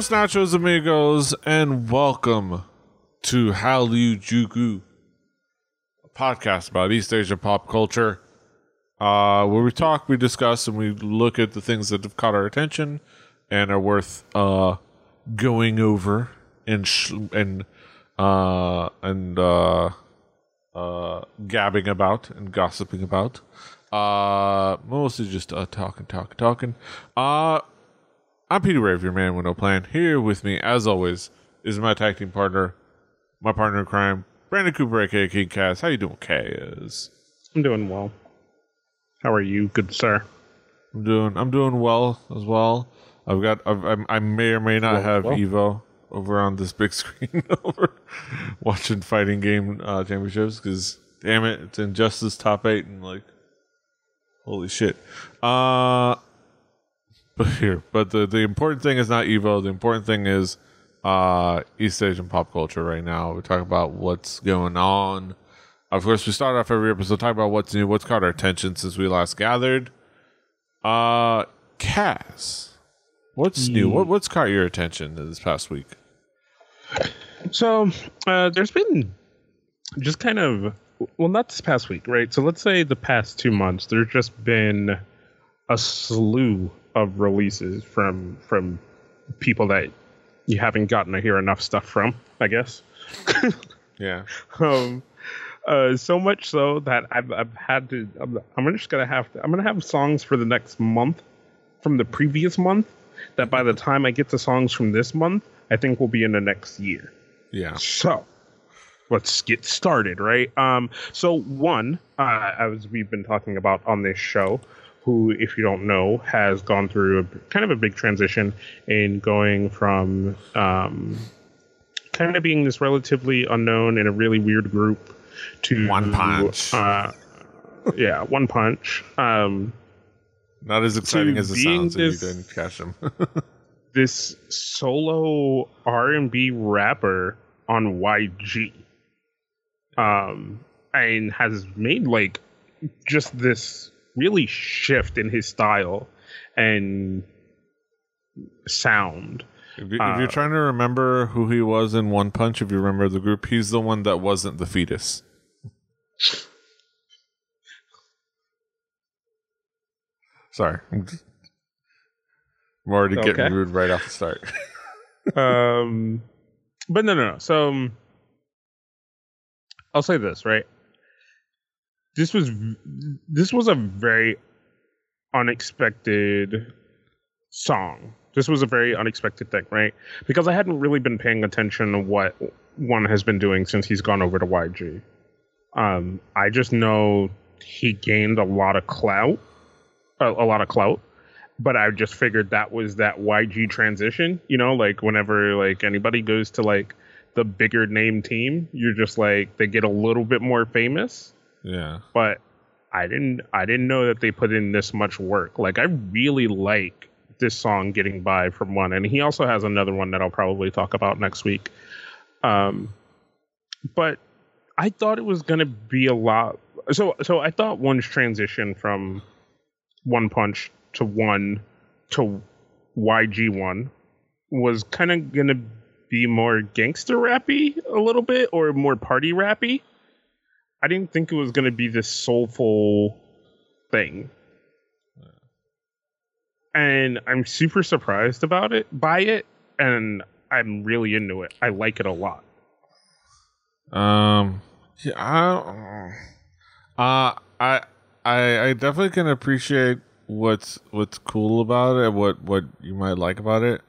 Buenos nachos, amigos, and welcome to Hallyu a podcast about East Asia pop culture, uh, where we talk, we discuss, and we look at the things that have caught our attention and are worth uh, going over and sh- and uh, and uh, uh, gabbing about and gossiping about. Uh, mostly just talking, talking, talking. I'm Peter Rave, your man with no plan. Here with me, as always, is my tag team partner, my partner in crime, Brandon Cooper, aka King Cass. How you doing, Cass? I'm doing well. How are you, good sir? I'm doing. I'm doing well as well. I've got. I've, I'm, I may or may not Well, have well. Evo over on this big screen over watching fighting game uh, championships because damn it, it's Injustice top eight and like holy shit. Uh but here, but the the important thing is not Evo. The important thing is uh East Asian pop culture right now. We talk about what's going on. Of course, we start off every episode talking about what's new, what's caught our attention since we last gathered. Uh, Cass, what's new? What what's caught your attention this past week? So, uh, there's been just kind of, well, not this past week, right? So, let's say the past two months, there's just been a slew of releases from from people that you haven't gotten to hear enough stuff from, I guess. Yeah, um, uh, so much so that I've I've had to. I'm, I'm just gonna have to. I'm gonna have songs for the next month from the previous month. That by the time I get to songs from this month, I think will be in the next year. yeah, So let's get started, right? Um, so one, uh, as we've been talking about on this show, who, if you don't know, has gone through a, kind of a big transition in going from um, kind of being this relatively unknown and a really weird group to One Punch. Uh, yeah, One Punch. Um, not as exciting as it sounds. If this- you didn't catch him. this solo R&B rapper on YG um and has made like just this really shift in his style and sound. If, you, if Uh, you're trying to remember who he was in One Punch, if you remember the group, he's the one that wasn't the fetus. Sorry, I'm, already getting rude right off the start. um but no no no. So um, i'll say this right this was this was a very unexpected song this was a very unexpected thing right because i hadn't really been paying attention to what one has been doing since he's gone over to yg um i just know he gained a lot of clout a, a lot of clout but I just figured that was that YG transition. You know, like whenever like anybody goes to like the bigger name team, you're just like they get a little bit more famous. Yeah, But I didn't I didn't know that they put in this much work. Like I really like this song getting by from one, and he also has another one that I'll probably talk about next week. Um, but I thought it was gonna be a lot. So so I thought one's transition from one punch to one to YG one was kind of gonna be more gangster rappy a little bit or more party rappy. I didn't think it was gonna be this soulful thing. And I'm super surprised about it by it, and I'm really into it. I like it a lot. Um, yeah, I, uh, I, I, I definitely can appreciate what's what's cool about it. What what you might like about it.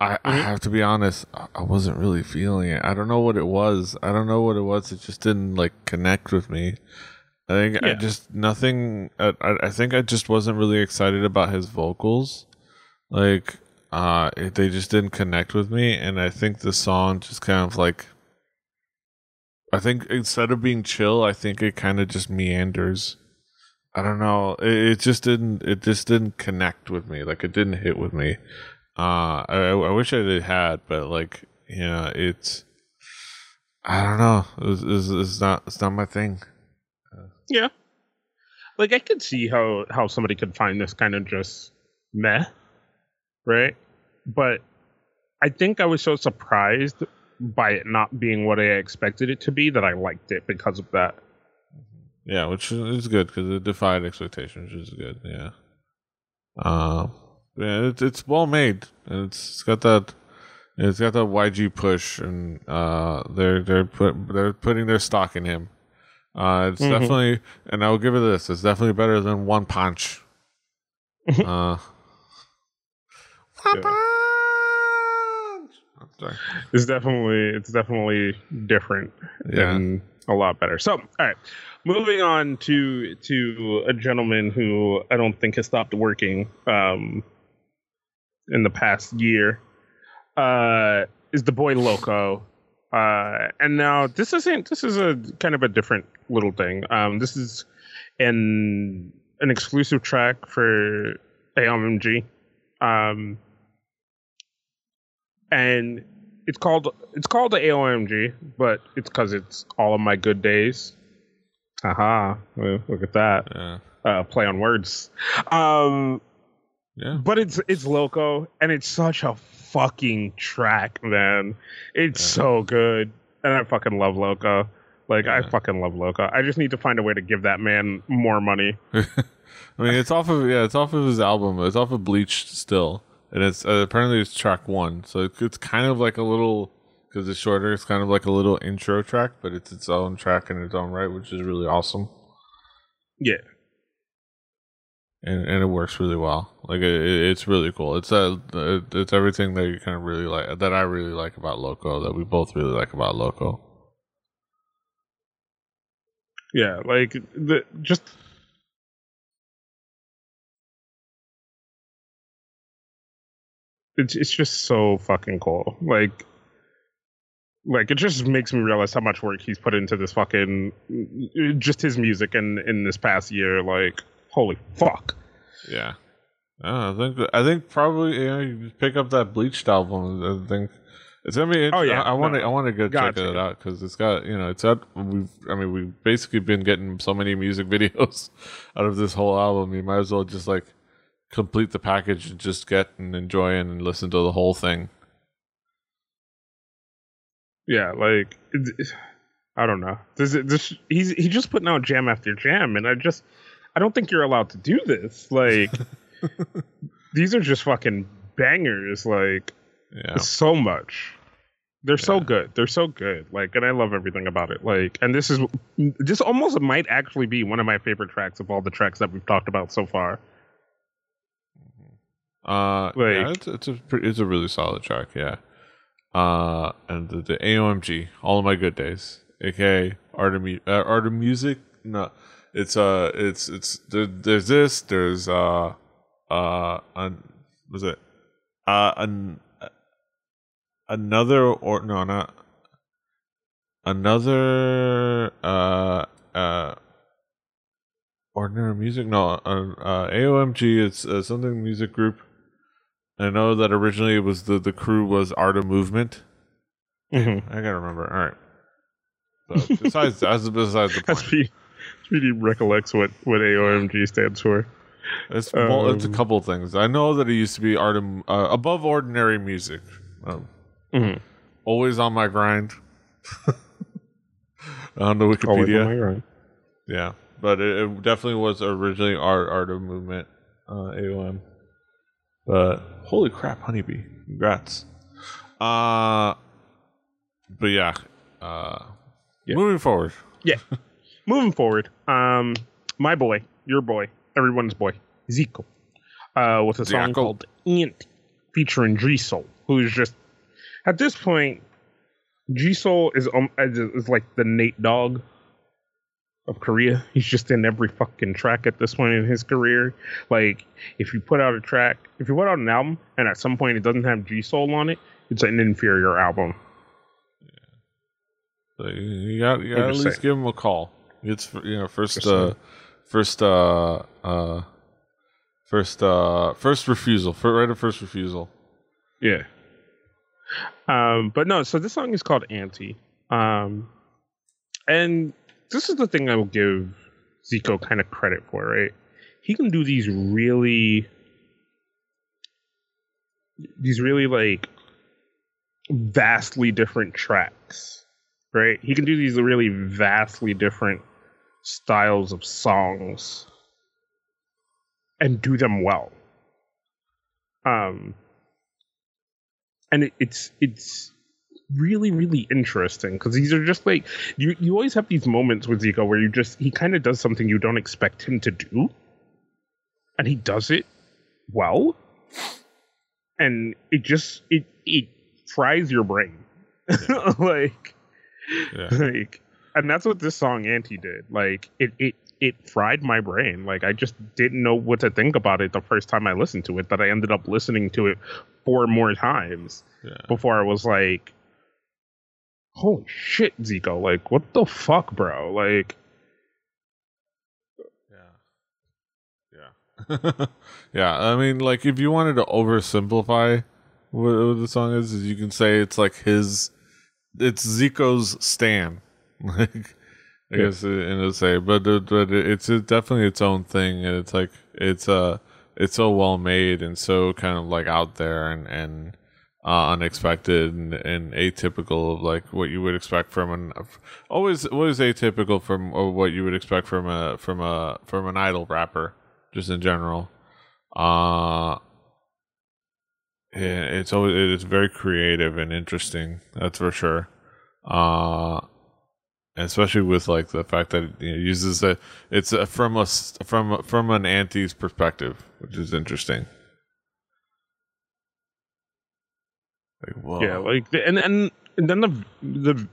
I, I Mhm. have to be honest. I, I wasn't really feeling it. I don't know what it was. I don't know what it was. It just didn't like connect with me. I think I just nothing. I, I I think I just wasn't really excited about his vocals. Like, uh, it, they just didn't connect with me, and I think the song just kind of like I think instead of being chill, I think it kind of just meanders. I don't know. It, it just didn't. It just didn't connect with me. Like it didn't hit with me. Uh, I, I wish I had, but like you know, it's. I don't know. It's, it's, it's not. It's not my thing. Yeah. Like I could see how how somebody could find this kind of just meh, right? But I think I was so surprised by it not being what I expected it to be that I liked it because of that. Yeah, which is good because it defied expectations, which is good. Yeah. Um. Yeah, it's it's well made. It's, it's got that. It's got that YG push, and uh, they're they're put they're putting their stock in him. Uh, it's Mhm. definitely, and I will give it this. It's definitely better than One Punch. uh, One. Punch. Sorry. It's definitely it's definitely different Yeah. and a lot better. So, all right, moving on to to a gentleman who I don't think has stopped working um, in the past year uh, is the boy Loco. Uh, and now this isn't this is a kind of a different little thing. Um, this is an an exclusive track for AOMG. Um, and it's called it's called the AOMG, but it's because it's all of my good days. Haha! Well, look at that Yeah. uh, play on words. Um, Yeah. but it's it's loco, and it's such a fucking track, man. It's Yeah. so good, and I fucking love loco. Like I fucking love loco. I just need to find a way to give that man more money. I mean, it's off of yeah, it's off of his album. It's off of Bleach still, and it's uh, apparently it's track one. So it, it's kind of like a little because it's shorter. It's kind of like a little intro track, but it's its own track in its own right, which is really awesome, Yeah, and and it works really well. Like it, it- it's really cool. It's uh, it, it's everything that you kind of really like that I really like about Loco that we both really like about Loco. yeah. Like the just. It's it's just so fucking cool. Like like it just makes me realize how much work he's put into this fucking just his music and in this past year like holy fuck Yeah. Uh, I think I think probably you know you pick up that Bleached album. I think it's gonna be. Oh, yeah. I want to. I want to go check it out because it's got you know it's got. We've. I mean we've basically been getting so many music videos out of this whole album. You might as well just like complete the package and just get and enjoy and listen to the whole thing. yeah like i don't know this, this he's he just putting out jam after jam and i just i don't think you're allowed to do this. Like these are just fucking bangers. Like Yeah. so much. They're so good. They're so good. Like and i love everything about it. Like and this is this almost might actually be one of my favorite tracks of all the tracks that we've talked about so far. Uh, yeah, it's it's a pretty, it's a really solid track, yeah. Uh, and the, the AOMG, all of my good days, aka Art of, Mu- uh, Art of Music. No, it's uh, it's it's there, there's this, there's uh, uh, un, was it uh, an another or no, not another uh uh ordinary music no uh, uh aomg it's uh, something music group. I know that originally it was the the crew was art of movement. Mhm. i gotta remember all right. So besides that's besides the point pretty, really recollects what what AOMG stands for. it's, well, it's a Um, couple of things i know that it used to be art uh, above ordinary music um, Mm-hmm. always on my grind on the wikipedia on my grind. Yeah, but it, it definitely was originally art art of movement uh, AOM. But holy crap, honeybee! Congrats. Uh, but yeah, uh, Yeah. moving forward. Yeah. Moving forward, um, my boy, your boy, everyone's boy, Zico, uh, with a song Zico. called Ant, featuring G-Soul, who is just at this point, G-Soul is um is, like the Nate Dogg of Korea. He's just in every fucking track at this point in his career. Like, if you put out a track, if you put out an album, and at some point it doesn't have G-Soul on it, it's an inferior album. So you- got you got at least saying. give him a call. It's you know first uh first uh uh first uh first refusal for right of first refusal. Yeah. Um, but no, so this song is called Anti. Um, and this is the thing I will give Zico kind of credit for, right? He can do these really, these really like vastly different tracks, right? He can do these really vastly different styles of songs and do them well. Um, and it, it's it's really really interesting because these are just like you you always have these moments with Zico where you just he kind of does something you don't expect him to do, and he does it well, and it just it it fries your brain, like Yeah. like and that's what this song anti did like it it it fried my brain like i just didn't know what to think about it the first time i listened to it that i ended up listening to it four more times Yeah. before i was like holy shit zico like what the fuck bro like Yeah. Yeah. yeah. I mean, like, if you wanted to oversimplify what, what the song is, is you can say it's like his, it's Zico's Stan. Like, I Yeah. guess in a say, but but it's definitely its own thing, and it's like it's uh it's so well made and so kind of like out there and and uh, unexpected and, and atypical of like what you would expect from an always always atypical from or what you would expect from a from a from an idol rapper just in general. Uh yeah, it's always it's very creative and interesting. That's for sure. Uh especially with like the fact that it you know, uses a it's a, from a from from an anti's perspective, which is interesting. Like, whoa. yeah like the- and and and then the the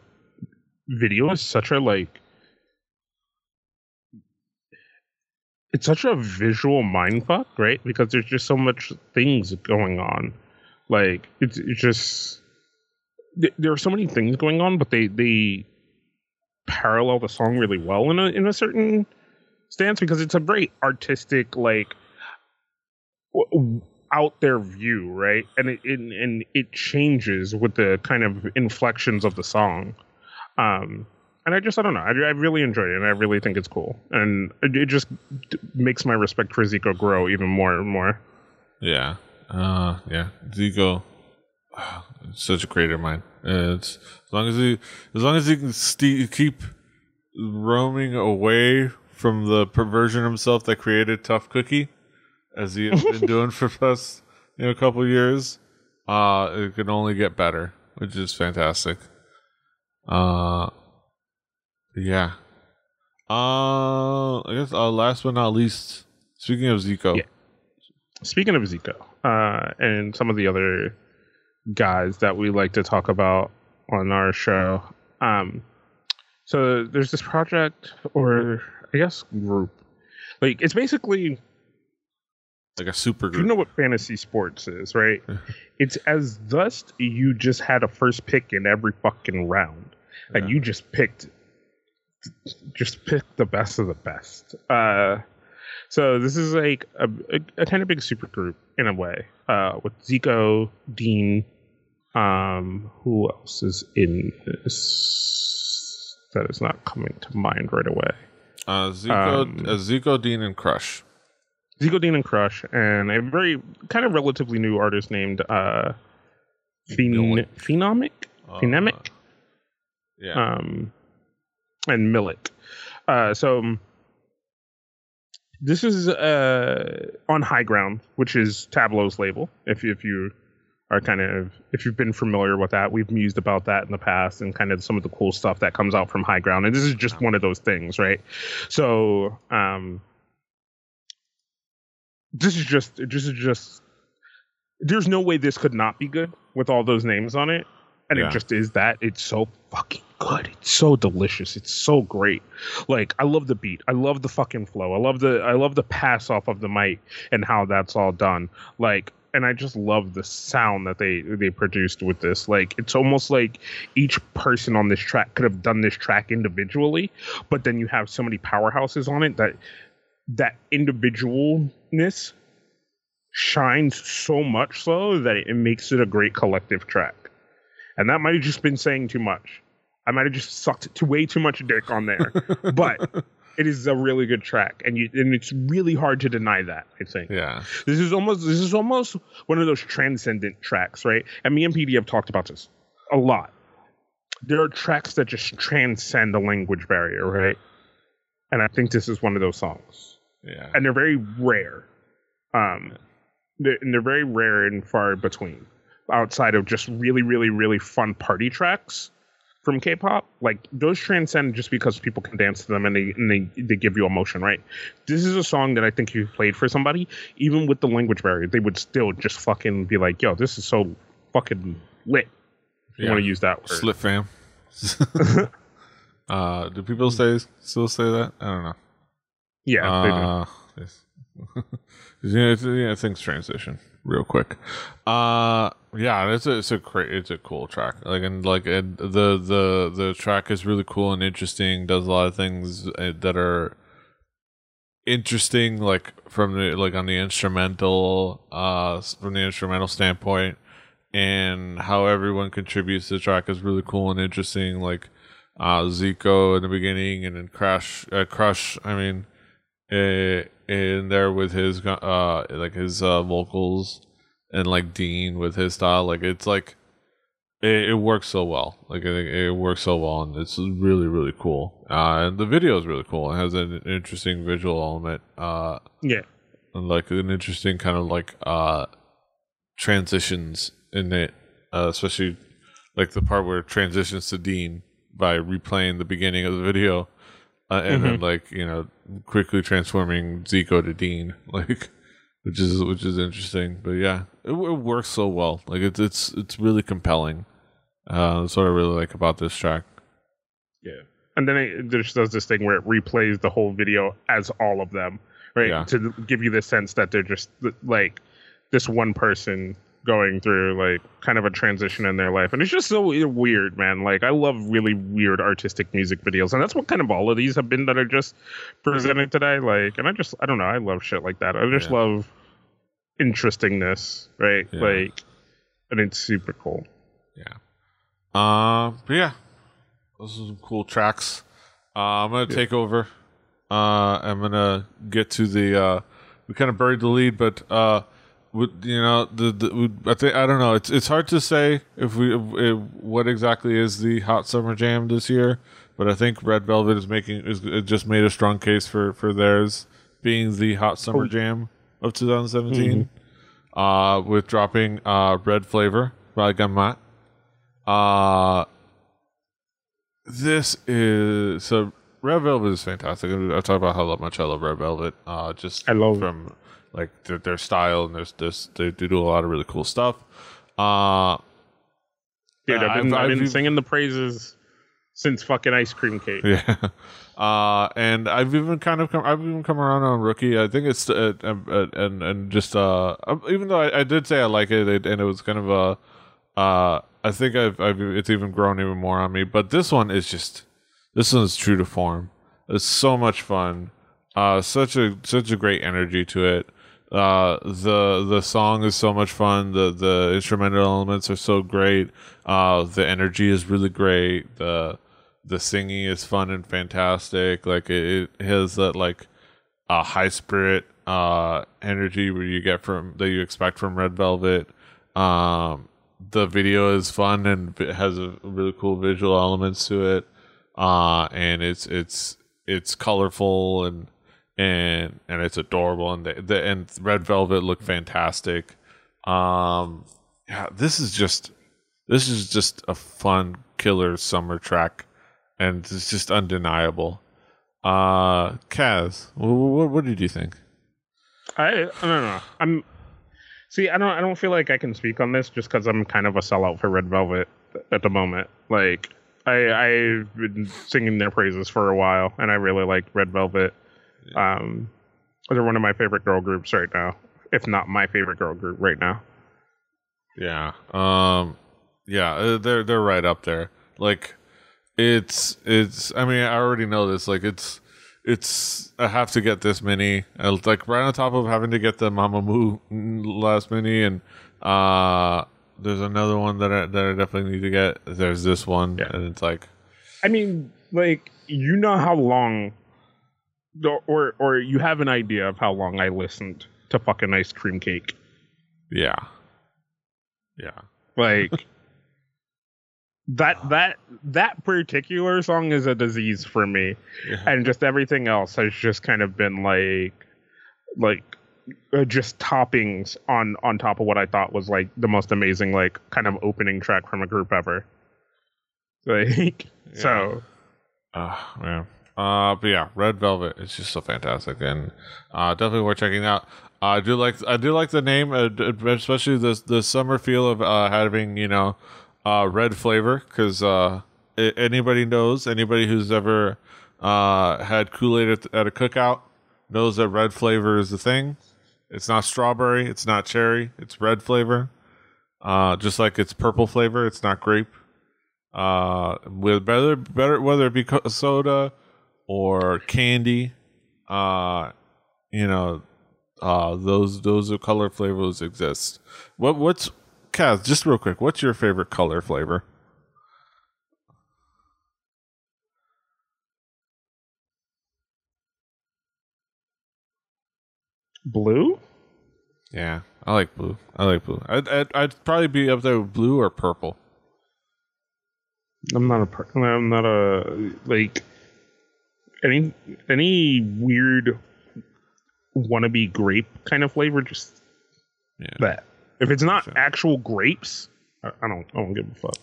video is such a like it's such a visual mindfuck, right? Because there's just so much things going on. Like it's, it's just there are so many things going on, but they they parallel the song really well in a in a certain stance because it's a very artistic like w- out there view, right? And it, it and it changes with the kind of inflections of the song. Um, and I just I don't know. I, I really enjoy it, and I really think it's cool, and it, it just makes my respect for Zico grow even more and more. Yeah. Uh yeah. Zico such a creative mind. It's as long as he as long as he can ste keep roaming away from the perversion himself that created Tough Cookie, as he has been doing for the past you know, a couple of years, uh, it can only get better, which is fantastic. Uh, yeah. Uh, I guess uh, last but not least, speaking of Zico, Yeah. Speaking of Zico, uh, and some of the other guys that we like to talk about on our show, um, so there's this project, or I guess group, like it's basically like a super group. you know what fantasy sports is, right? it's as thus you just had a first pick in every fucking round, and Yeah. you just picked, just picked the best of the best. Uh, so this is like a, a, a kind of big super group in a way, uh, with Zico, Dean, um, who else is in this? That is not coming to mind right away. Uh, Zico, Um, uh, Zico, Dean, and Crush. Zico Dean and Crush, and a very kind of relatively new artist named uh, Phen- Phenomic, Uh, Phenemic, Yeah. um, and Millic. Uh, so um, this is uh, on High Ground, which is Tablo's label. If if you are kind of if you've been familiar with that, we've mused about that in the past and kind of some of the cool stuff that comes out from High Ground. And this is just one of those things, right? So um, this is just this is just there's no way this could not be good with all those names on it. And Yeah. it just is that. It's so fucking good. It's so delicious. It's so great. Like i love the beat. I love the fucking flow. I love the i love the pass off of the mic and how that's all done. Like and i just love the sound that they they produced with this like it's almost like each person on this track could have done this track individually but then you have so many powerhouses on it that that individualness shines so much so that it makes it a great collective track. And that might have just been saying too much. I might have just sucked too way too much dick on there. but it is a really good track and you and it's really hard to deny that, I think. yeah. This is almost this is almost one of those transcendent tracks, right? And me and PD have talked about this a lot. There are tracks that just transcend the language barrier, right? And I think this is one of those songs. Yeah. And they're very rare. Um, they're, and they're very rare and far between outside of just really, really, really fun party tracks from K-pop. Like those transcend just because people can dance to them and they and they, they give you emotion, right? This is a song that I think if you played for somebody, even with the language barrier, they would still just fucking be like, "Yo, this is so fucking lit." If you want to use that word. Slip fam. uh, do people say still say that? I don't know. Yeah, they do. Uh, yeah, it's, yeah, things transition real quick. Uh, yeah, it's a it's a great it's a cool track. Like and like it, the the the track is really cool and interesting. Does a lot of things uh, that are interesting, like from the like on the instrumental, uh, from the instrumental standpoint, and how everyone contributes to the track is really cool and interesting. Like uh, Zico in the beginning, and then Crash, uh, Crush. I mean, in there with his uh like his uh vocals and like Dean with his style like it's like it, it works so well. Like it, it works so well and it's really really cool. Uh and the video is really cool. It has an interesting visual element uh yeah, and like an interesting kind of like uh transitions in it uh, especially like the part where it transitions to Dean by replaying the beginning of the video uh, and then like you know quickly transforming Zico to Dean like which is which is interesting but yeah it, it works so well like it's it's it's really compelling uh that's what I really like about this track yeah. And then it just does this thing where it replays the whole video as all of them, right? Yeah. To give you the sense that they're just like this one person going through like kind of a transition in their life and it's just so weird man like i love really weird artistic music videos and that's what kind of all of these have been that are just presented today like and i just i don't know i love shit like that i just Yeah. love interestingness right Yeah. like and it's super cool Yeah. Uh, but yeah, those are some cool tracks. Uh, I'm gonna take over. Uh, I'm gonna get to the. Uh, we kind of buried the lead, but with, you know, the, the I think I don't know. It's it's hard to say if we if, what exactly is the hot summer jam this year, but I think Red Velvet is making is it just made a strong case for for theirs being the hot summer Oh. jam of 2017. Uh, with dropping uh Red Flavor by Gamat. Uh this is so Red Velvet is fantastic. I talk about how much I love Red Velvet. Uh, just I love- from like their, their style and there's this they do do a lot of really cool stuff. Uh, dude Uh, i've been, I've- I've, I've singing the praises since fucking ice cream cake yeah. Uh, and I've even kind of come, I've even come around on rookie. I think it's uh, uh, uh, and and just uh, uh, even though I, I did say I like it, it and it was kind of a uh, I think I've, I've it's even grown even more on me. But this one is just this one is true to form. It's so much fun. Uh, such a such a great energy to it. Uh, the the song is so much fun. The the instrumental elements are so great. Uh, the energy is really great. The the singing is fun and fantastic. Like it, it has that like uh, high spirit uh, energy where you get from that you expect from Red Velvet. Um, the video is fun and has a really cool visual elements to it. Uh, and it's it's it's colorful and and and it's adorable and the, the and Red Velvet look fantastic. Um, yeah, this is just this is just a fun killer summer track and it's just undeniable. Uh, Kaz, what, what, what did you think? I, I don't know. I'm see. I don't. I don't feel like I can speak on this just because I'm kind of a sellout for Red Velvet at the moment. Like I, I've been singing their praises for a while, and I really like Red Velvet. Um, they're one of my favorite girl groups right now, if not my favorite girl group right now. Yeah. Um. Yeah, uh, they're they're right up there. Like, it's it's. I mean, I already know this. Like, it's it's. I have to get this mini. uh, Like right on top of having to get the Mamamoo last mini, and uh, there's another one that I that I definitely need to get. There's this one, Yeah. and it's like, I mean, like you know how long, or or you have an idea of how long I listened to fucking ice cream cake. yeah, yeah, Like that that that particular song is a disease for me Yeah. and just everything else has just kind of been like like uh, just toppings on on top of what i thought was like the most amazing like kind of opening track from a group ever like so Oh man. Uh, but yeah, Red Velvet is just so fantastic, and uh, definitely worth checking out. Uh, I do like I do like the name, uh, especially the the summer feel of uh, having you know uh, red flavor because uh, anybody knows anybody who's ever uh, had Kool Aid at, at a cookout knows that red flavor is the thing. It's not strawberry, it's not cherry, it's red flavor. Uh, just like it's purple flavor, it's not grape uh with better better whether it be soda or candy uh you know uh those those are color flavors exist. What what's Kaz, just real quick what's your favorite color flavor? Blue? Yeah i like blue. I like blue. I'd i'd, I'd probably be up there with blue or purple. I'm not a per- i'm not a like any any weird wannabe grape kind of flavor just yeah. that if it's not actual grapes I, I don't i don't give a fuck.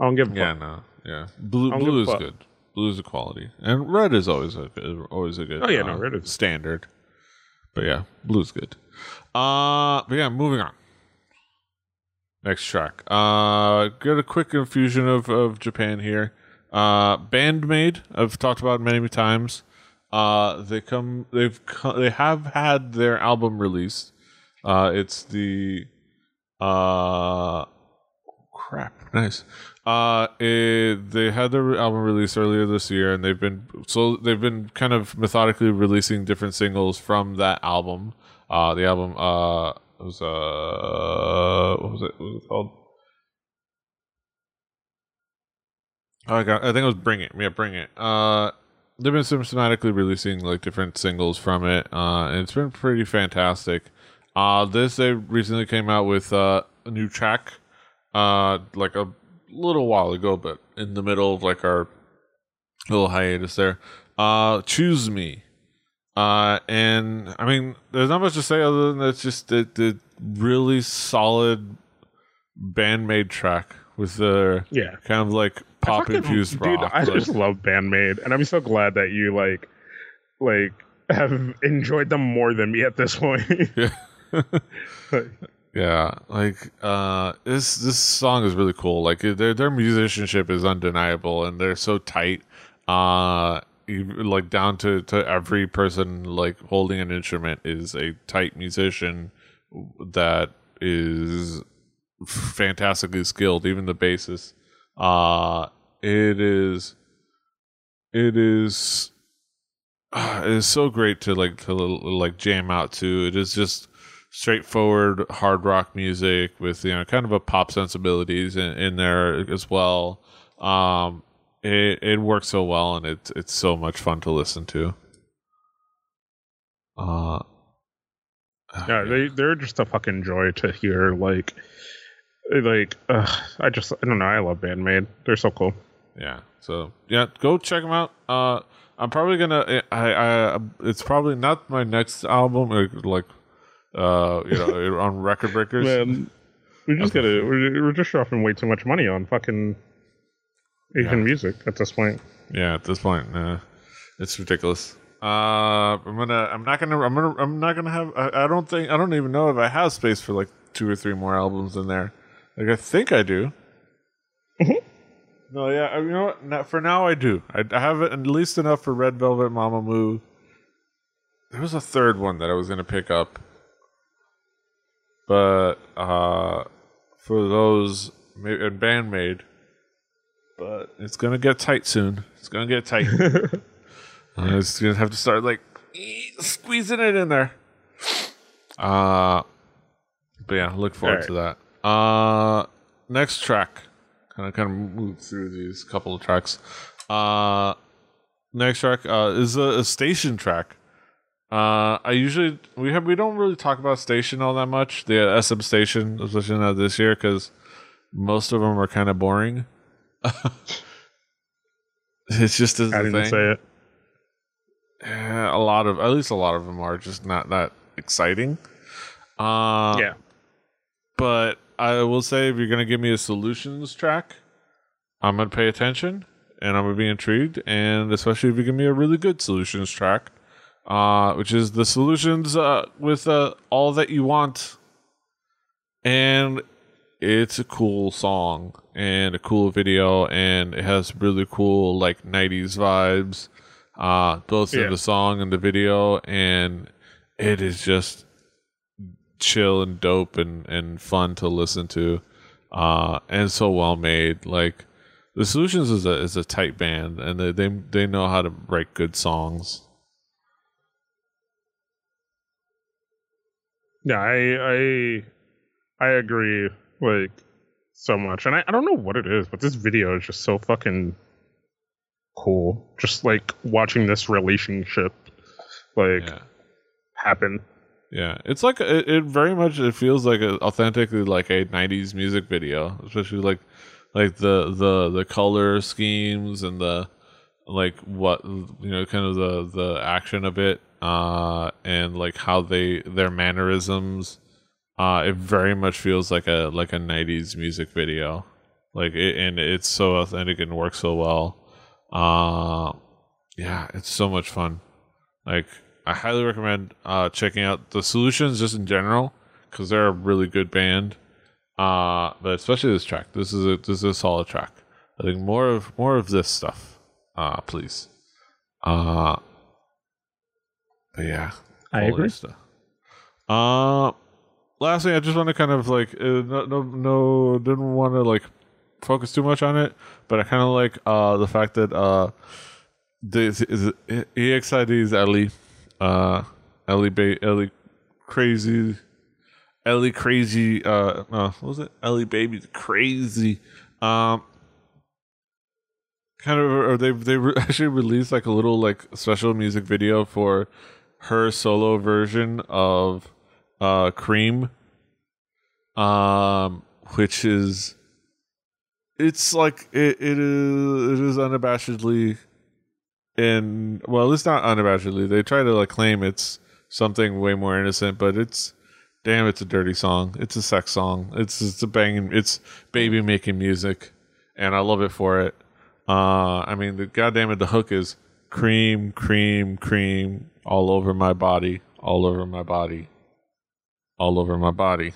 I don't give a yeah fuck. no yeah. Blue I don't give blue is good. Blue is a quality. And red is always a good always a good Oh, yeah, no, uh, red is- standard. But yeah blue's good. Uh but yeah moving on. Next track. Uh get a quick infusion of of japan here uh Band-Maid i've talked about many times. Uh they come they've they have had their album released. Uh it's the uh crap nice. Uh it, they had their album released earlier this year and they've been so they've been kind of methodically releasing different singles from that album. Uh the album uh was uh what was it what was it called oh, I got I think it was Bring It. Yeah Bring It. Uh they've been systematically releasing like different singles from it uh and it's been pretty fantastic. Uh this they recently came out with uh a new track uh like a little while ago but in the middle of like our little hiatus there. Uh choose me. Uh and i mean there's not much to say other than it's just the, the really solid Band-Maid track with the yeah. kind of like pop fucking- infused dude rock i just love Band-Maid and i'm so glad that you like like have enjoyed them more than me at this point yeah Like, Yeah, like uh this this song is really cool. Like their their musicianship is undeniable and they're so tight. Uh like down to to every person like holding an instrument is a tight musician that is fantastically skilled, even the bassist. Uh it is it is uh, it is so great to like to like jam out to. It is just straightforward hard rock music with you know kind of a pop sensibilities in, in there as well. Um, it it works so well and it's it's so much fun to listen to. Uh, yeah they they're just a fucking joy to hear like like uh, i just i don't know i love Band-Maid they're so cool yeah. So yeah, go check them out. Uh, I'm probably gonna. I, I it's probably not my next album. Like, uh, you know, on Record Breakers. man we just gotta we're, we're just dropping way too much money on fucking asian Yeah. music at this point Yeah, at this point, uh, it's ridiculous. Uh, I'm gonna. I'm not gonna. I'm gonna. I'm not gonna have. I, I don't think. I don't even know if I have space for like two or three more albums in there. Like I think I do. No, yeah. You know what? For now, I do. I, I have at least enough for Red Velvet, Mamamoo. There was a third one that I was gonna pick up, but uh, for those and Band-Maid, but it's gonna get tight soon. It's gonna get tight. I was gonna have to start like squeezing it in there. Uh but yeah, look forward to that. Uh next track. Kind of kind of move through these couple of tracks. Uh next track uh is a, a station track. Uh I usually we have we don't really talk about station all that much. The SM station, especially not this year, because most of them are kind of boring. it's just as I didn't thing. say it. Eh, a lot of at least a lot of them are just not that exciting. Uh, yeah. But I will say if you're gonna give me a solutions track, I'm gonna pay attention and I'm gonna be intrigued, and especially if you give me a really good solutions track, uh, which is the solutions uh, with uh, all that you want, and it's a cool song and a cool video, and it has really cool like '90s vibes, uh, both Yeah. in the song and the video, and it is just chill and dope and, and fun to listen to uh and so well made like the solutions is a is a tight band and they they, they know how to write good songs Yeah, I I I agree like so much. And I, I don't know what it is, but this video is just so fucking cool. Just like watching this relationship like yeah happen. Yeah. It's like it, it very much it feels like a, authentically like a 90s music video especially like like the the the color schemes and the like what you know kind of the the action of it uh and like how they their mannerisms uh it very much feels like a like a 90s music video. Like it, and it's so authentic and works so well. Uh yeah it's so much fun. Like i highly recommend uh checking out the solutions just in general because they're a really good band. Uh but especially this track. This is a this is a solid track. I think more of more of this stuff. Uh please. Uh but yeah. I agree. stuff. uh last thing i just want to kind of like uh, no no no didn't want to like focus too much on it but i kind of like uh the fact that uh the, the exid's ellie uh ellie ba- ellie crazy ellie crazy uh no what was it? Ellie baby crazy um kind of or they they re- actually released like a little like special music video for her solo version of uh cream um which is it's like it, it is it is unabashedly and well it's not unabashedly. They try to like claim it's something way more innocent but it's damn it's a dirty song. It's a sex song. It's it's a banging it's baby making music and i love it for it. Uh i mean the goddamn it the hook is cream cream cream all over my body all over my body all over my body.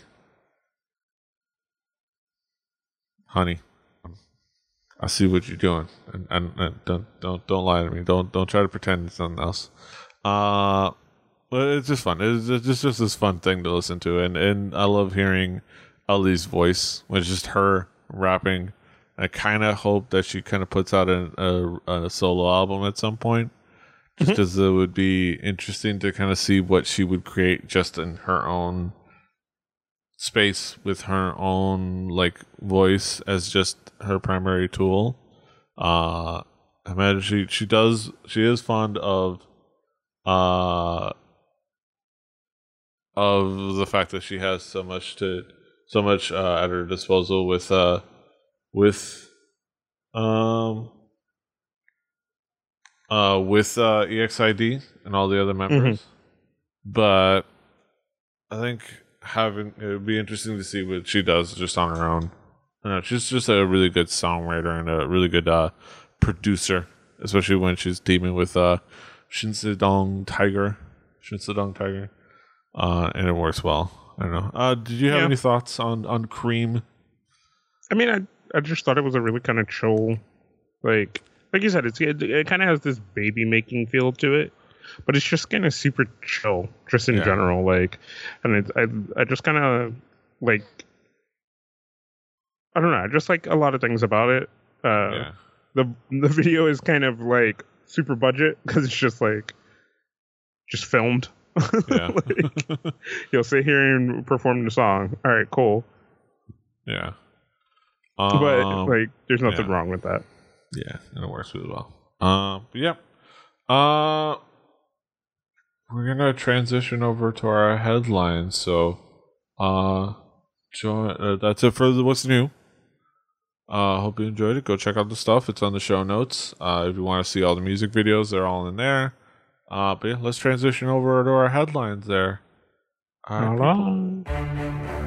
Honey I see what you're doing, and, and, and don't don't don't lie to me. Don't don't try to pretend it's something else. Uh, but it's just fun. It's just, it's just this fun thing to listen to, and and I love hearing Ellie's voice, which is just her rapping. I kind of hope that she kind of puts out a, a, a solo album at some point, just because it would be interesting to kind of see what she would create just in her own space with her own like voice as just her primary tool. Uh I imagine she she does she is fond of uh of the fact that she has so much to so much uh, at her disposal with uh with um uh with uh EXID and all the other members. But I think having it would be interesting to see what she does just on her own. You know, she's just a really good songwriter and a really good uh, producer, especially when she's teaming with uh, Shinsadong Tiger, Shinsadong Tiger, uh, and it works well. I don't know. Uh, did you have Yeah. any thoughts on on Cream? I mean, I I just thought it was a really kind of chill, like like you said, it's it, it kind of has this baby making feel to it, but it's just kind of super chill, just in Yeah. general. Like, and I I just kind of like I don't know, I just like a lot of things about it. Uh, yeah, the the video is kind of like super budget because it's just like just filmed. yeah, like, you'll sit here and perform the song. All right, cool. yeah. but Um, like, there's nothing yeah. wrong with that. Yeah, and it works really well. Um, but yeah. Uh, we're gonna transition over to our headlines. So, uh, join. Uh, that's it for the what's new. Uh, hope you enjoyed it. Go check out the stuff. It's on the show notes. Uh, if you want to see all the music videos, they're all in there. Uh, but yeah, let's transition over to our headlines there. All right,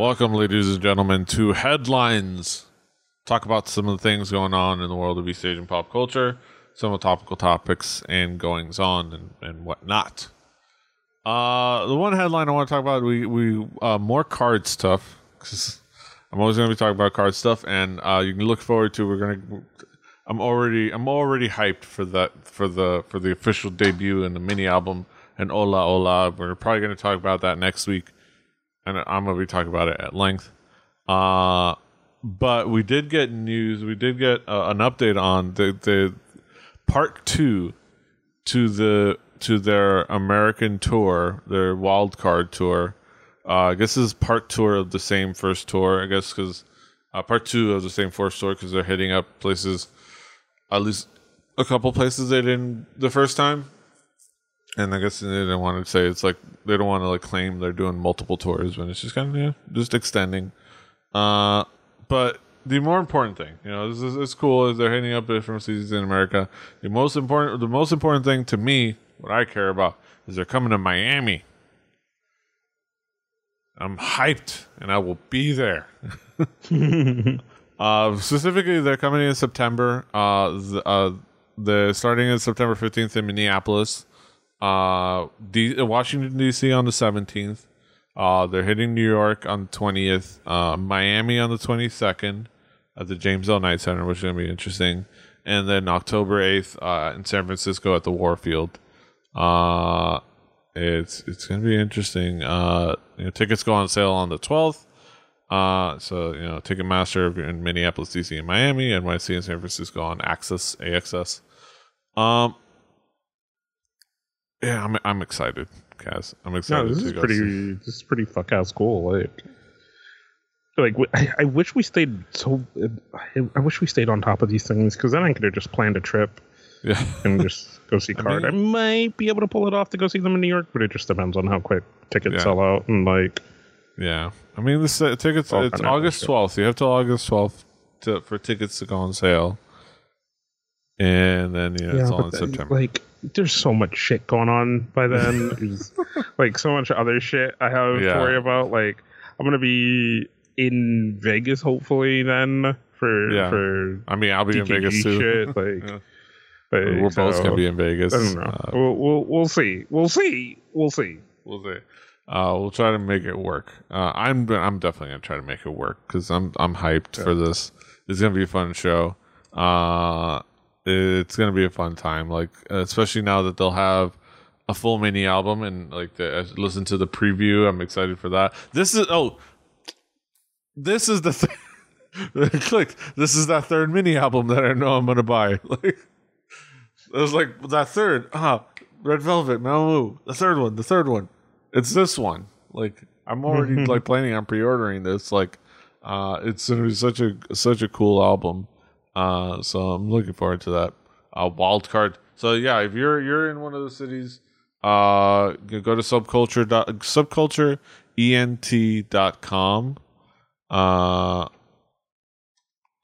Welcome, ladies and gentlemen, to Headlines. Talk about some of the things going on in the world of East Asian pop culture, some of the topical topics and goings on and, and whatnot. Uh, the one headline I want to talk about, we we uh, more KARD stuff because I'm always going to be talking about KARD stuff, and uh, you can look forward to. We're gonna. I'm already I'm already hyped for that for the for the official debut and the mini album and Hola Hola. We're probably going to talk about that next week and I'm gonna be talking about it at length. Uh, but we did get news. We did get uh, an update on the the part two to the to their American tour, their Wild KARD tour. Uh, I guess this is part tour of the same first tour. I guess because uh, part two of the same first tour because they're hitting up places, at least a couple places they didn't the first time and I guess they didn't want to say it's like they don't want to like claim they're doing multiple tours when it's just kind of yeah, just extending. Uh, but the more important thing, you know, this is it's cool is they're hitting up different cities in America. The most important, the most important thing to me, what I care about, is they're coming to Miami. I'm hyped, and I will be there. uh, specifically, they're coming in September. Uh, the, uh, the starting in September 15th in Minneapolis uh, D- Washington D.C. on the seventeenth. Uh, they're hitting New York on the twentieth. Uh, Miami on the twenty second at the James L. Knight Center, which is gonna be interesting. And then October eighth uh, in San Francisco at the Warfield. Uh, it's it's gonna be interesting. Uh, you know, tickets go on sale on the twelfth. Uh, so you know, Ticketmaster in Minneapolis, DC, and Miami, NYC and San Francisco on Access, AXS. Um, yeah, I'm I'm excited, Kaz. I'm excited. No, this to is go pretty. see- This is pretty fuck ass cool. Like, like I wish we stayed so. I, I wish we stayed on top of these things because then I could have just planned a trip Yeah, and just go see KARD. I, mean- might be able to pull it off to go see them in New York, but it just depends on how quick tickets Yeah. sell out and like. yeah. I mean, this uh, tickets. All it's August shit. twelfth. You have till August twelfth to for tickets to go on sale, and then yeah, it's all in then, September. Like, there's so much shit going on by then. There's, like, so much other shit I have Yeah. to worry about. Like, I'm gonna be in Vegas hopefully then for Yeah. for I mean, I'll be in DKG Vegas too. shit. Like, Yeah. like, We're both gonna be in Vegas. I don't know. Uh, we'll, we'll we'll see. We'll see. We'll see. we'll see. Uh, we'll try to make it work. Uh, I'm I'm definitely gonna try to make it work because I'm I'm hyped for this. It's gonna be a fun show. Uh, it's gonna be a fun time. Like especially now that they'll have a full mini album and like the, listen to the preview. I'm excited for that. This is oh, this is the th- click. This is that third mini album that I know I'm gonna buy. Like it was like that third. Ah, Red Velvet, Malibu. The third one. The third one. It's this one. Like I'm already like planning on pre-ordering this. Like uh, it's gonna be such a such a cool album. Uh, so I'm looking forward to that. Uh, Wild KARD. So yeah, if you're you're in one of the cities, uh, go to subculture dot, subcultureent.com. Uh,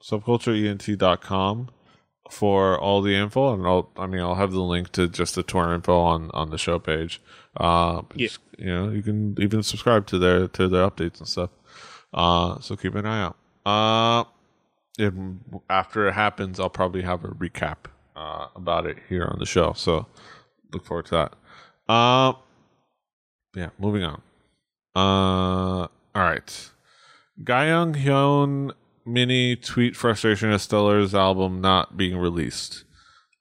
subcultureent.com for all the info and I'll I mean I'll have the link to just the tour info on on the show page. Uh Yeah. just, you know, you can even subscribe to their to their updates and stuff. Uh so keep an eye out. Uh and after it happens I'll probably have a recap uh about it here on the show. So look forward to that. Uh yeah, moving on. Uh all right. Gyeong Hyun Minhee tweet frustration at Stellar's album not being released.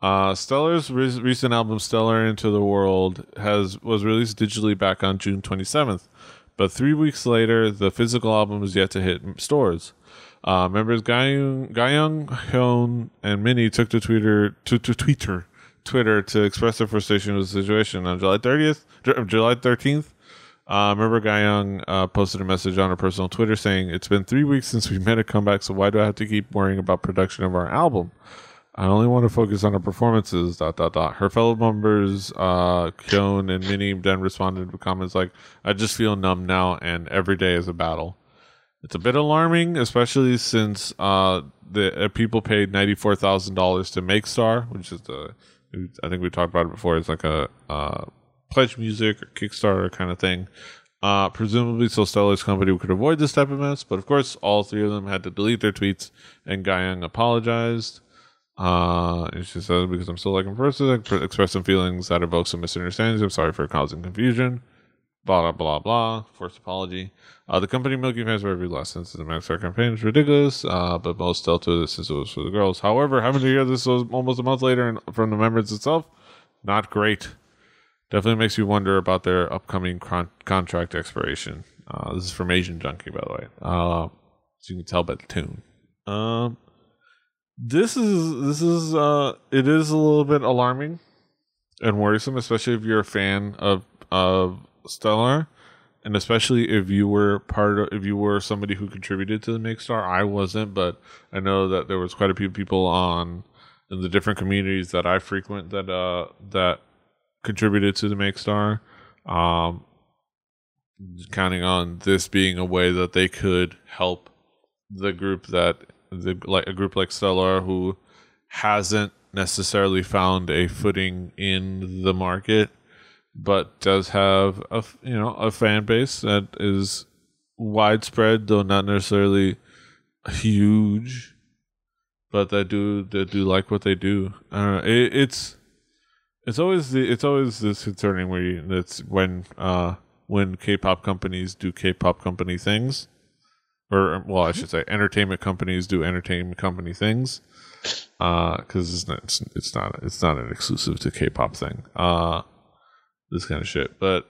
Uh, Stellar's re- recent album Stellar Into the World has was released digitally back on June 27th, but three weeks later, the physical album is yet to hit stores. Uh, members Gayoung and Minhee took to Twitter to, to Twitter Twitter to express their frustration with the situation on July 30th, Ju- July 13th. Uh, remember, Gayoung uh, posted a message on her personal Twitter saying, "It's been three weeks since we made a comeback, so why do I have to keep worrying about production of our album?" I only want to focus on her performances. Dot dot dot. Her fellow members, uh, and Minhee, then responded with comments like, "I just feel numb now, and every day is a battle." It's a bit alarming, especially since uh, the uh, people paid ninety four thousand dollars to Makestar, which is the I think we talked about it before. It's like a uh, pledge music or Kickstarter kind of thing. Uh, presumably, so Stellar's company could avoid this type of mess, but of course, all three of them had to delete their tweets, and Gayoung apologized. Uh, and she said, because I'm still like in person, express some feelings that evoke some misunderstandings. I'm sorry for causing confusion. Blah, blah, blah. Forced apology. Uh, the company milking fans for every lesson since the Max campaign is ridiculous, uh, but most dealt to this since it was for the girls. However, having to hear this was almost a month later and from the members itself, not great. Definitely makes you wonder about their upcoming con- contract expiration. Uh, this is from Asian Junkie, by the way. Uh, you can tell by the tune. Um, this is this is uh, it is a little bit alarming and worrisome, especially if you're a fan of of Stellar, and especially if you were part of if you were somebody who contributed to the Makestar. I wasn't, but I know that there was quite a few people on in the different communities that I frequent that uh that contributed to the Makestar. Um, counting on this being a way that they could help the group that the like a group like Stellar who hasn't necessarily found a footing in the market, but does have a you know a fan base that is widespread, though not necessarily huge, but that do that do like what they do. Uh, it, it's it's always the it's always this concerning where it's when uh when K-pop companies do K-pop company things or well, I should say, entertainment companies do entertainment company things, because uh, it's it's, it's, not it's not an exclusive to K-pop thing. Uh, this kind of shit, but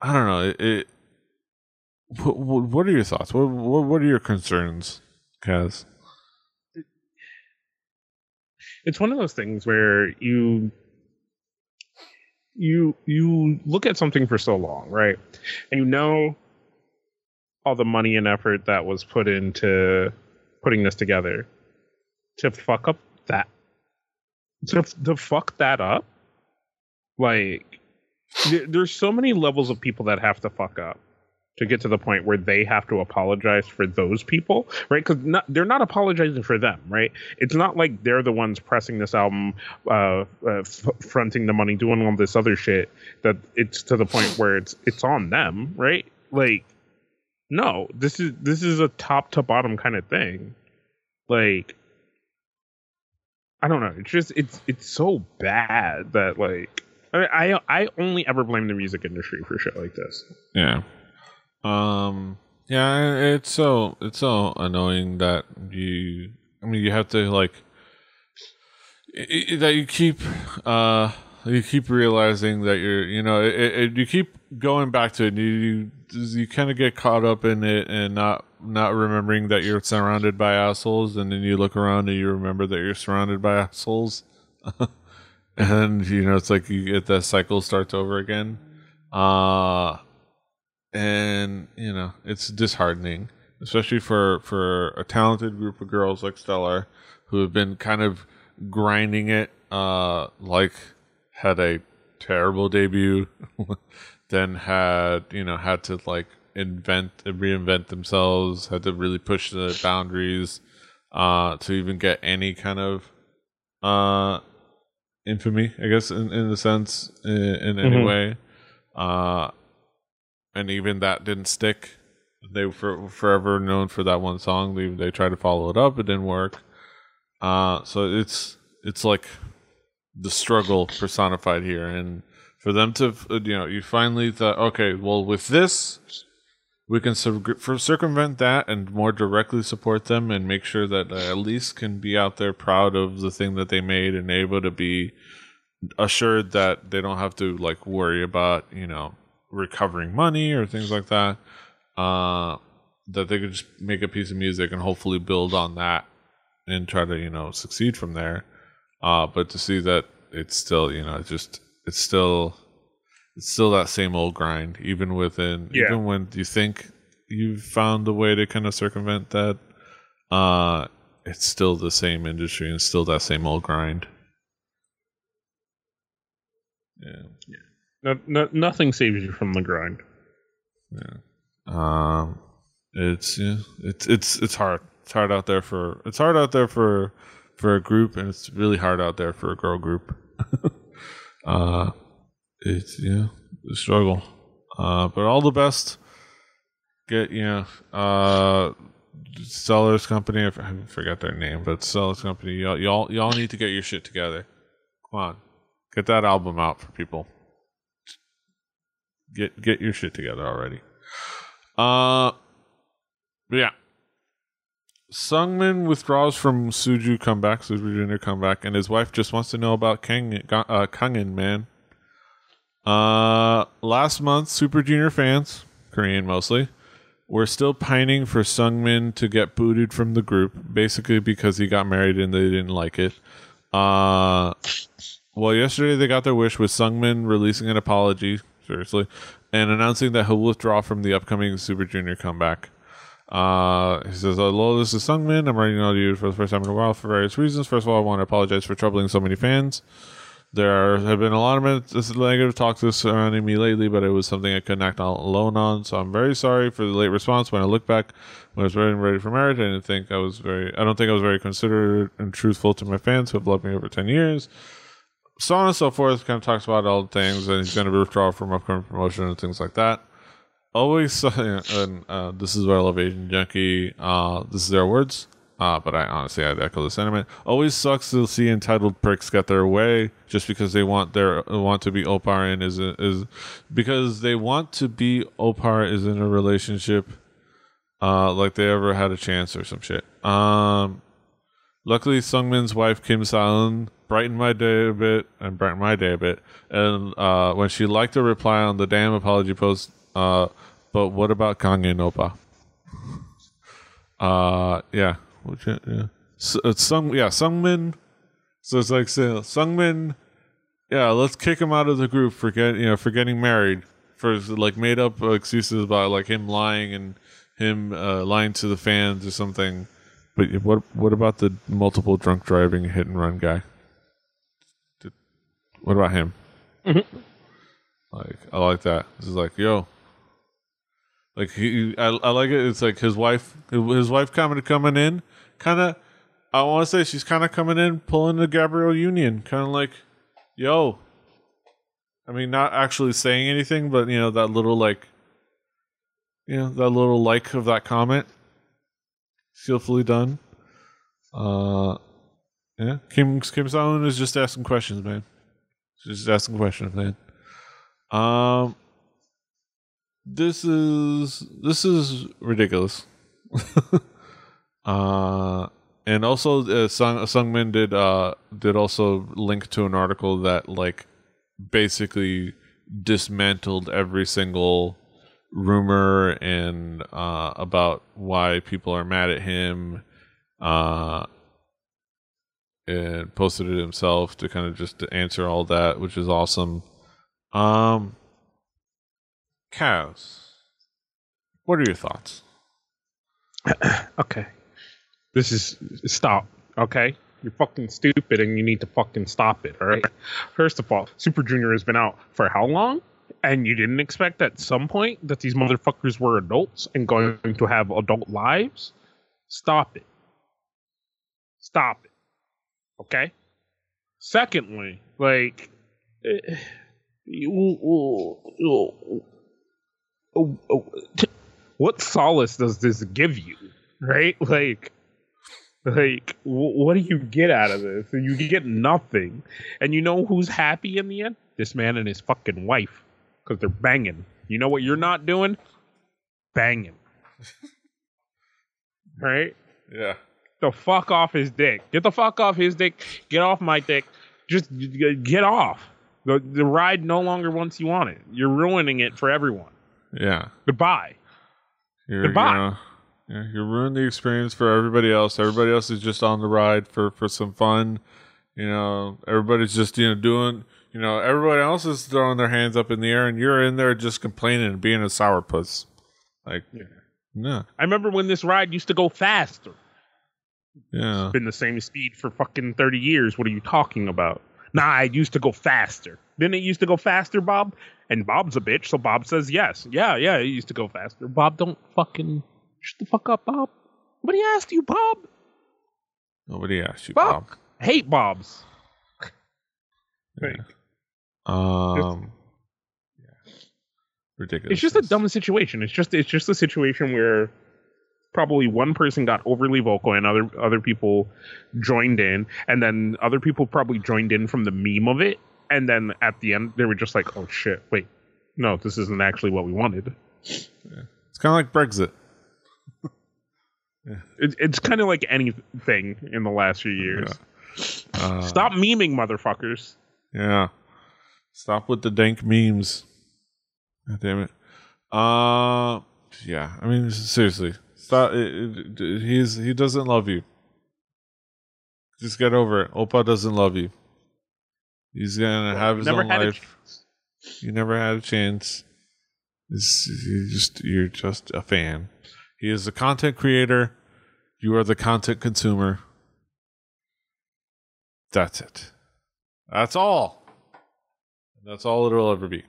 I don't know. It. it what, what are your thoughts? What, what what are your concerns, Kaz? It's one of those things where you you you look at something for so long, right? And you know all the money and effort that was put into putting this together to fuck up that to, to fuck that up like there's so many levels of people that have to fuck up to get to the point where they have to apologize for those people, right? Because they're not apologizing for them, right? It's not like they're the ones pressing this album, uh, uh, f- fronting the money, doing all this other shit. That it's to the point where it's it's on them, right? Like no, this is this is a top to bottom kind of thing. Like I don't know. It's just it's it's so bad that like I I only ever blame the music industry for shit like this. Yeah. Um yeah, it's so it's so annoying that you I mean you have to like that you keep uh you keep realizing that you're you know it, it, you keep going back to it you you, you kind of get caught up in it and not not remembering that you're surrounded by assholes and then you look around and you remember that you're surrounded by assholes and you know it's like you get that cycle starts over again. Uh and you know it's disheartening especially for for a talented group of girls like stellar who have been kind of grinding it uh like had a terrible debut, then had you know had to like invent and reinvent themselves, had to really push the boundaries uh, to even get any kind of uh, infamy, I guess, in in the sense in, in any mm-hmm. way. Uh, and even that didn't stick. They were forever known for that one song. They they tried to follow it up, it didn't work. Uh, so it's it's like the struggle personified here and for them to you know you finally thought okay well with this we can cir- circumvent that and more directly support them and make sure that at least can be out there proud of the thing that they made and able to be assured that they don't have to like worry about you know recovering money or things like that uh that they could just make a piece of music and hopefully build on that and try to you know succeed from there. Uh, but to see that it's still, you know, just it's still it's still that same old grind, even within yeah. even when you think you've found a way to kind of circumvent that, uh, it's still the same industry and still that same old grind. Yeah. No, no, nothing saves you from the grind. Yeah. Um, it's yeah, it's it's it's hard. It's hard out there for it's hard out there for for a group, and it's really hard out there for a girl group. uh, it's yeah, the struggle. Uh, but all the best. Get you know, uh, Stellar's company. I forget their name, but Stellar's company. Y'all, y'all, y'all need to get your shit together. Come on, get that album out for people. Get get your shit together already. Uh, yeah. Sungmin withdraws from Suju comeback, Suju Junior comeback, and his wife just wants to know about Kang, uh, Kangin man. Uh, last month, Super Junior fans, Korean mostly, were still pining for Sungmin to get booted from the group, basically because he got married and they didn't like it. Uh, well, yesterday they got their wish with Sungmin releasing an apology, seriously, and announcing that he'll withdraw from the upcoming Super Junior comeback. Uh, he says, Hello, this is Sungmin. I'm writing out to you for the first time in a while for various reasons. First of all, I want to apologize for troubling so many fans. There have been a lot of negative talks surrounding me lately, but it was something I couldn't act alone on. So I'm very sorry for the late response. When I look back, when I was ready, ready for marriage, I didn't think I was very. I don't think I was very considerate and truthful to my fans who have loved me over ten years. So on and so forth. Kind of talks about all the things, and he's going to withdraw from upcoming promotion and things like that. Always, and uh, this is where I love Asian Junkie. Uh, this is their words. Uh, but I honestly, I'd echo the sentiment. Always sucks to see entitled pricks get their way just because they want their want to be oppa and is is because they want to be oppa is in a relationship, uh, like they ever had a chance or some shit. Um, luckily, Sungmin's wife Kim Salon brightened my day a bit and brightened my day a bit, and uh, when she liked a reply on the damn apology post, uh, but what about Kangin Oppa? Uh, yeah, yeah. So it's Sung, yeah, Sungmin. So it's like so Sungmin. Yeah, let's kick him out of the group for get, you know for getting married for like made up excuses about like him lying and him uh, lying to the fans or something. But what what about the multiple drunk driving hit and run guy? What about him? Mm-hmm. Like I like that. This is like yo. Like he, I, I like it. It's like his wife, his wife coming coming in kind of I want to say she's kind of coming in pulling the Gabrielle Union, kind of like, yo. I mean, not actually saying anything, but you know that little like, you know that little like of that comment, skillfully done. Uh, yeah, Kim Kim Salon is just asking questions, man. She's just asking questions, man. Um, this is this is ridiculous. Uh, and also, uh, Sung Sungmin did uh did also link to an article that like basically dismantled every single rumor and uh about why people are mad at him. Uh, and posted it himself to kind of just to answer all that, which is awesome. Um, Kaz. What are your thoughts? okay. This is stop. Okay, you're fucking stupid, and you need to fucking stop it. All right. First of all, Super Junior has been out for how long? And you didn't expect at some point that these motherfuckers were adults and going to have adult lives? Stop it. Stop it. Okay? Secondly, like, uh, what solace does this give you? Right? Like, like, w- what do you get out of this? You get nothing. And you know who's happy in the end? This man and his fucking wife. Because they're banging. You know what you're not doing? Banging. right? Yeah. The fuck off his dick. Get the fuck off his dick. Get off my dick. Just get off. The, the ride no longer wants you on it. You're ruining it for everyone. Yeah. Goodbye. You're, Goodbye. You know, yeah, you ruin the experience for everybody else. Everybody else is just on the ride for for some fun. You know, everybody's just you know doing. You know, everybody else is throwing their hands up in the air, and you're in there just complaining and being a sourpuss. Like, yeah. no. I remember when this ride used to go faster. Yeah. Been the same speed for fucking 30 years. What are you talking about? Nah, I used to go faster. Didn't it used to go faster, Bob? And Bob's a bitch, so Bob says yes. Yeah, yeah, it used to go faster. Bob, don't fucking shut the fuck up, Bob. Nobody asked you, Bob. Nobody asked you, Bob. Fuck. Hate Bobs. Yeah. Um. yeah. Ridiculous. it's just a dumb situation. It's just it's just a situation where probably one person got overly vocal and other other people joined in, and then other people probably joined in from the meme of it, and then at the end they were just like, "Oh shit, wait, no, this isn't actually what we wanted." It's kind of like Brexit. It, it's kind of like anything in the last few years. Uh, Stop memeing, motherfuckers. Yeah. Stop with the dank memes. God damn it. Uh, yeah. I mean, seriously. Stop. It, it, he's he doesn't love you. Just get over it. Oppa doesn't love you. He's gonna have his Never own life. You never had a chance. This you just you're just a fan. He is the content creator. You are the content consumer. That's it. That's all. That's all it'll ever be.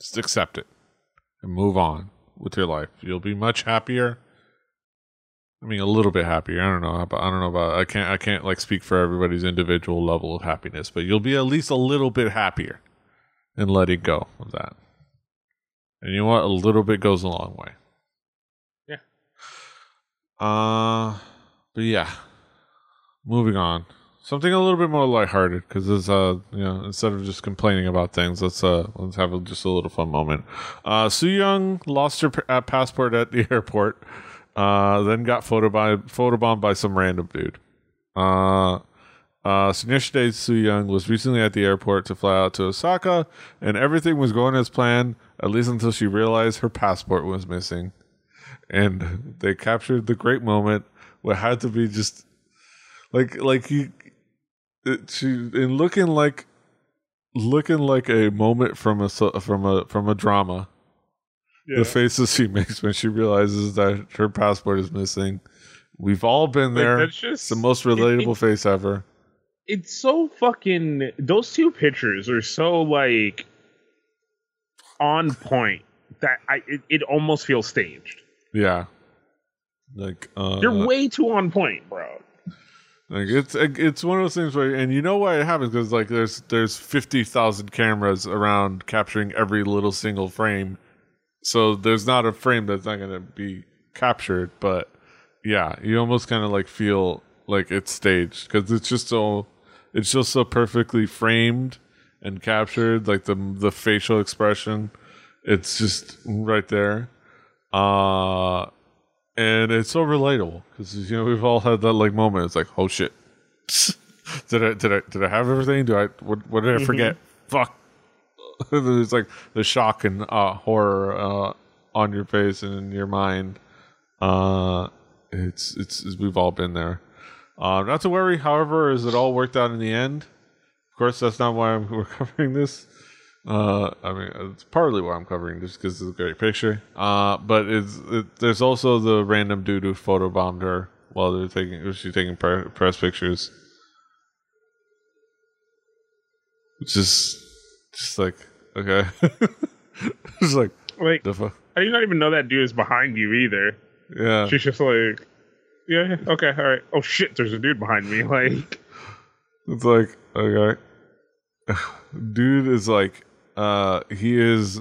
Just accept it and move on with your life. You'll be much happier. I mean, a little bit happier. I don't know. I don't know about. I can't. I can't like speak for everybody's individual level of happiness, but you'll be at least a little bit happier in letting go of that. And you know what? A little bit goes a long way. Uh, but yeah. Moving on. Something a little bit more lighthearted because it's uh you know instead of just complaining about things, let's uh let's have a, just a little fun moment. Uh, Soo Young lost her p- uh, passport at the airport. Uh, then got photo by photobombed by some random dude. Uh, uh, Soo Young was recently at the airport to fly out to Osaka, and everything was going as planned, at least until she realized her passport was missing. And they captured the great moment what had to be just like like you it, she in looking like looking like a moment from a from a from a drama Yeah. the faces she makes when she realizes that her passport is missing we've all been Like, there that's just it's the most relatable it- face ever it's so fucking those two pictures are so like on point that I it, it almost feels staged. Yeah like uh They're way too on point, bro. Like it's it's one of those things where, and you know why it happens because like there's there's fifty thousand cameras around capturing every little single frame, so there's not a frame that's not going to be captured. But yeah, you almost kind of like feel like it's staged because it's just so it's just so perfectly framed and captured, like the the facial expression, it's just right there. Uh and it's so relatable because you know we've all had that like moment. It's like, oh shit, did I did I did I have everything? Do I what what did I forget? Fuck. There's like the shock and uh, horror uh, on your face and in your mind. Uh, it's, it's it's we've all been there. Uh, not to worry, however, is it all worked out in the end. Of course, that's not why I'm, we're covering this. Uh, I mean, it's partly why I'm covering this because it's a great picture. Uh, but it's it, there's also the random dude who photobombed her while they're taking was she taking pre- press pictures, which is just like okay, it's like Like the fu- I did not even know that dude is behind you either. yeah. She's just like, yeah, yeah, okay, all right. Oh shit, there's a dude behind me. Like, It's like okay, dude is like uh he is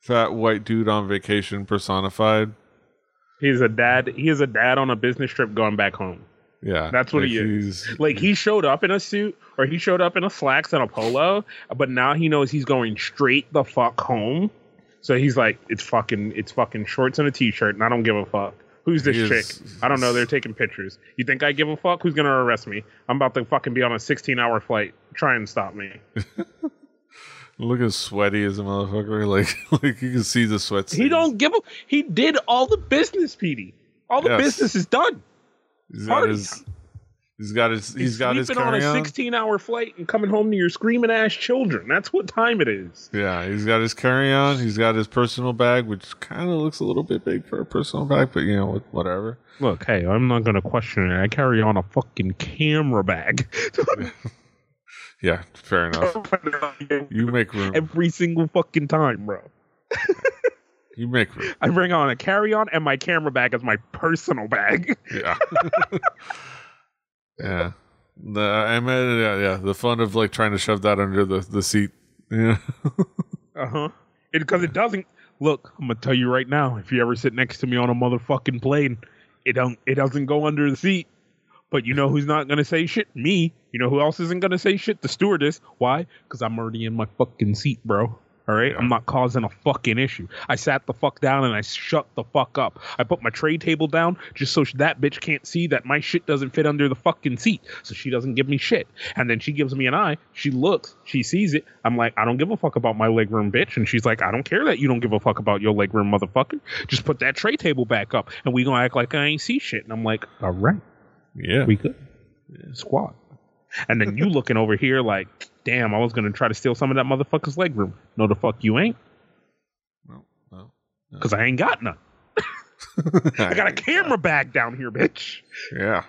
fat white dude on vacation personified. he's a dad. He is a dad on a business trip going back home. Yeah, That's what like he is. Like he showed up in a suit or he showed up in a slacks and a polo, but now he knows he's going straight the fuck home. So he's like, it's fucking, it's fucking shorts and a t-shirt, and I don't give a fuck. Who's this chick? is- I don't know. They're taking pictures. You think I give a fuck? Who's gonna arrest me? I'm about to fucking be on a 16-hour flight. Try and stop me. Look as sweaty as a motherfucker. Like like you can see the sweat. He don't give a. He did all the business, Petey. All the Yes. business is done. He's got party his He's got his. he's got his sleeping on a 16 hour flight and coming home to your screaming ass children. That's what time it is. Yeah, he's got his carry on. He's got his personal bag, which kind of looks a little bit big for a personal bag, but you know, whatever. Look, hey, I'm not going to question it. I carry on a fucking camera bag. Yeah, fair enough. You make room. Every single fucking time, bro. You make room. I bring on a carry on and my camera bag as my personal bag. Yeah. yeah. The I mean, yeah, yeah. The fun of like trying to shove that under the the seat. Yeah. Uh huh. Because it doesn't. Look, I'm gonna tell you right now. If you ever sit next to me on a motherfucking plane, it don't. It doesn't go under the seat. But you know who's not gonna say shit? Me. You know who else isn't gonna say shit? The stewardess. Why? Because I'm already in my fucking seat, bro. All right, I'm not causing a fucking issue. I sat the fuck down and I shut the fuck up. I put my tray table down just so that bitch can't see that my shit doesn't fit under the fucking seat, so she doesn't give me shit. And then she gives me an eye. She looks, she sees it. I'm like, I don't give a fuck about my legroom, bitch. And she's like, I don't care that you don't give a fuck about your legroom, motherfucker. Just put that tray table back up, and we gonna act like I ain't see shit. And I'm like, all right, Yeah. we good, squat. And then you looking over here like, damn, I was gonna try to steal some of that motherfucker's legroom. No, the fuck you ain't. No, no. Because I ain't got none. I got a camera bag down here, bitch. Yeah.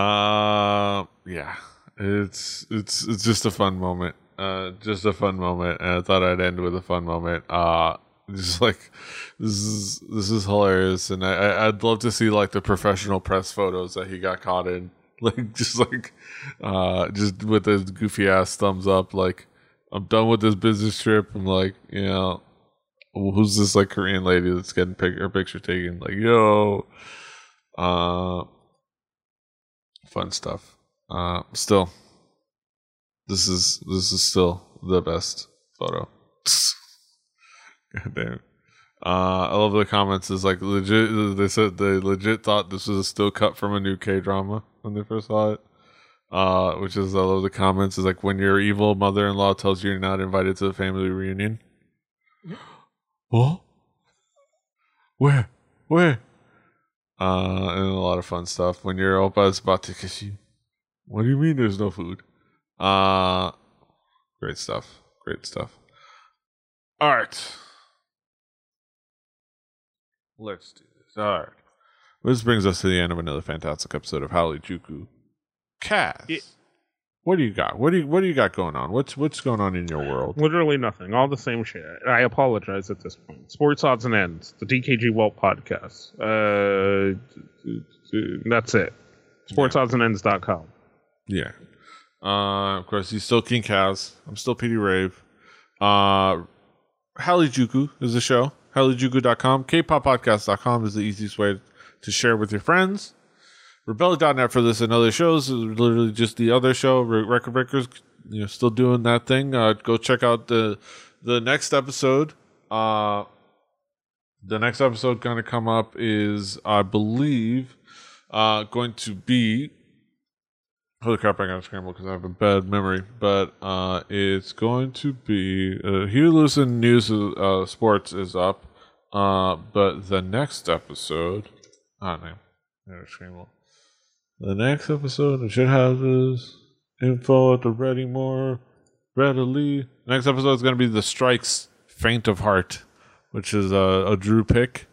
Uh yeah. It's it's it's just a fun moment. Uh just a fun moment. And I thought I'd end with a fun moment. Uh just like this is this is hilarious and I, I'd love to see like the professional press photos that he got caught in. Like just like uh just with his goofy ass thumbs up, like I'm done with this business trip. I'm like, you know, who's this like Korean lady that's getting pic- her picture taken? Like, yo, uh, fun stuff. Uh, still, this is this is still the best photo. God damn. Uh, I love the comments. Is like legit. They said they legit thought this was a still cut from a new K drama when they first saw it. Uh, which is I love the comments. Is like when your evil mother-in-law tells you you're not invited to the family reunion. What? Where? Where? Uh, and a lot of fun stuff. When your oppa is about to kiss you. What do you mean there's no food? Uh, great stuff. Great stuff. All right. Let's do this. All right. This brings us to the end of another fantastic episode of Howley Juku. Kaz, Yeah. what do you got? What do you What do you got going on? What's What's going on in your world? Literally nothing. All the same shit. I apologize at this point. Sports odds and ends. The DKG Welt podcast. Uh, that's it. SportsOddsAndEnds.com. Yeah. Uh, of course, he's still King Kaz. I'm still PD Rave. Uh, Halijuku is the show. Halijuku.com. Kpoppodcast.com is the easiest way to share with your friends. Rebellion.net for this and other shows. is Literally just the other show. Record Breakers, you know, still doing that thing. Uh, go check out the the next episode. Uh, the next episode going to come up is, I believe, uh, going to be Holy crap, I gotta scramble because I have a bad memory. But uh, it's going to be uh, Hugh News uh, Sports is up. Uh, but the next episode, oh no, I gotta scramble. The next episode, it should have this info at the ready more readily. Next episode is to be the Strikes Faint of Heart, which is a, a Drew pick.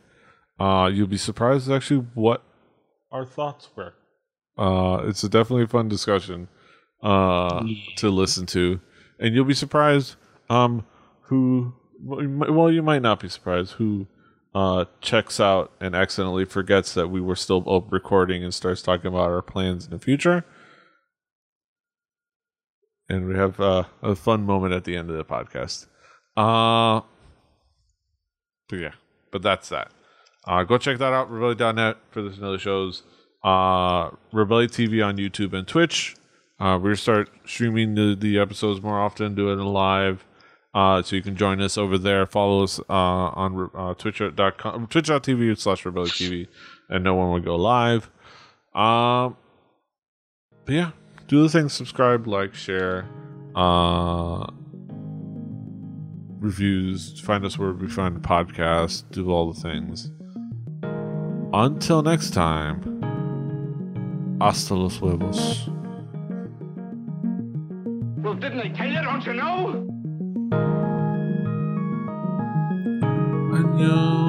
Uh, you'll be surprised actually what our thoughts were. Uh, it's a definitely fun discussion uh, to listen to, and you'll be surprised um, who. Well, you might- well, you might not be surprised who uh, checks out and accidentally forgets that we were still up recording and starts talking about our plans in the future. And we have uh, a fun moment at the end of the podcast. Uh, but yeah, but that's that. Uh, go check that out, rebellion.net for this and other shows. Uh, Rebellion TV on YouTube and Twitch. Uh, we're start streaming the, the episodes more often, do it live. Uh, so you can join us over there. Follow us uh, on uh, twitch.com, twitch.tv slash rebellion TV, and no one will go live. Um, but yeah, do the things subscribe, like, share, uh, reviews, find us where we find the podcast, do all the things. Until next time, Hasta los huevos. Well, didn't I tell you? Don't you know? Annyeong. Fighting.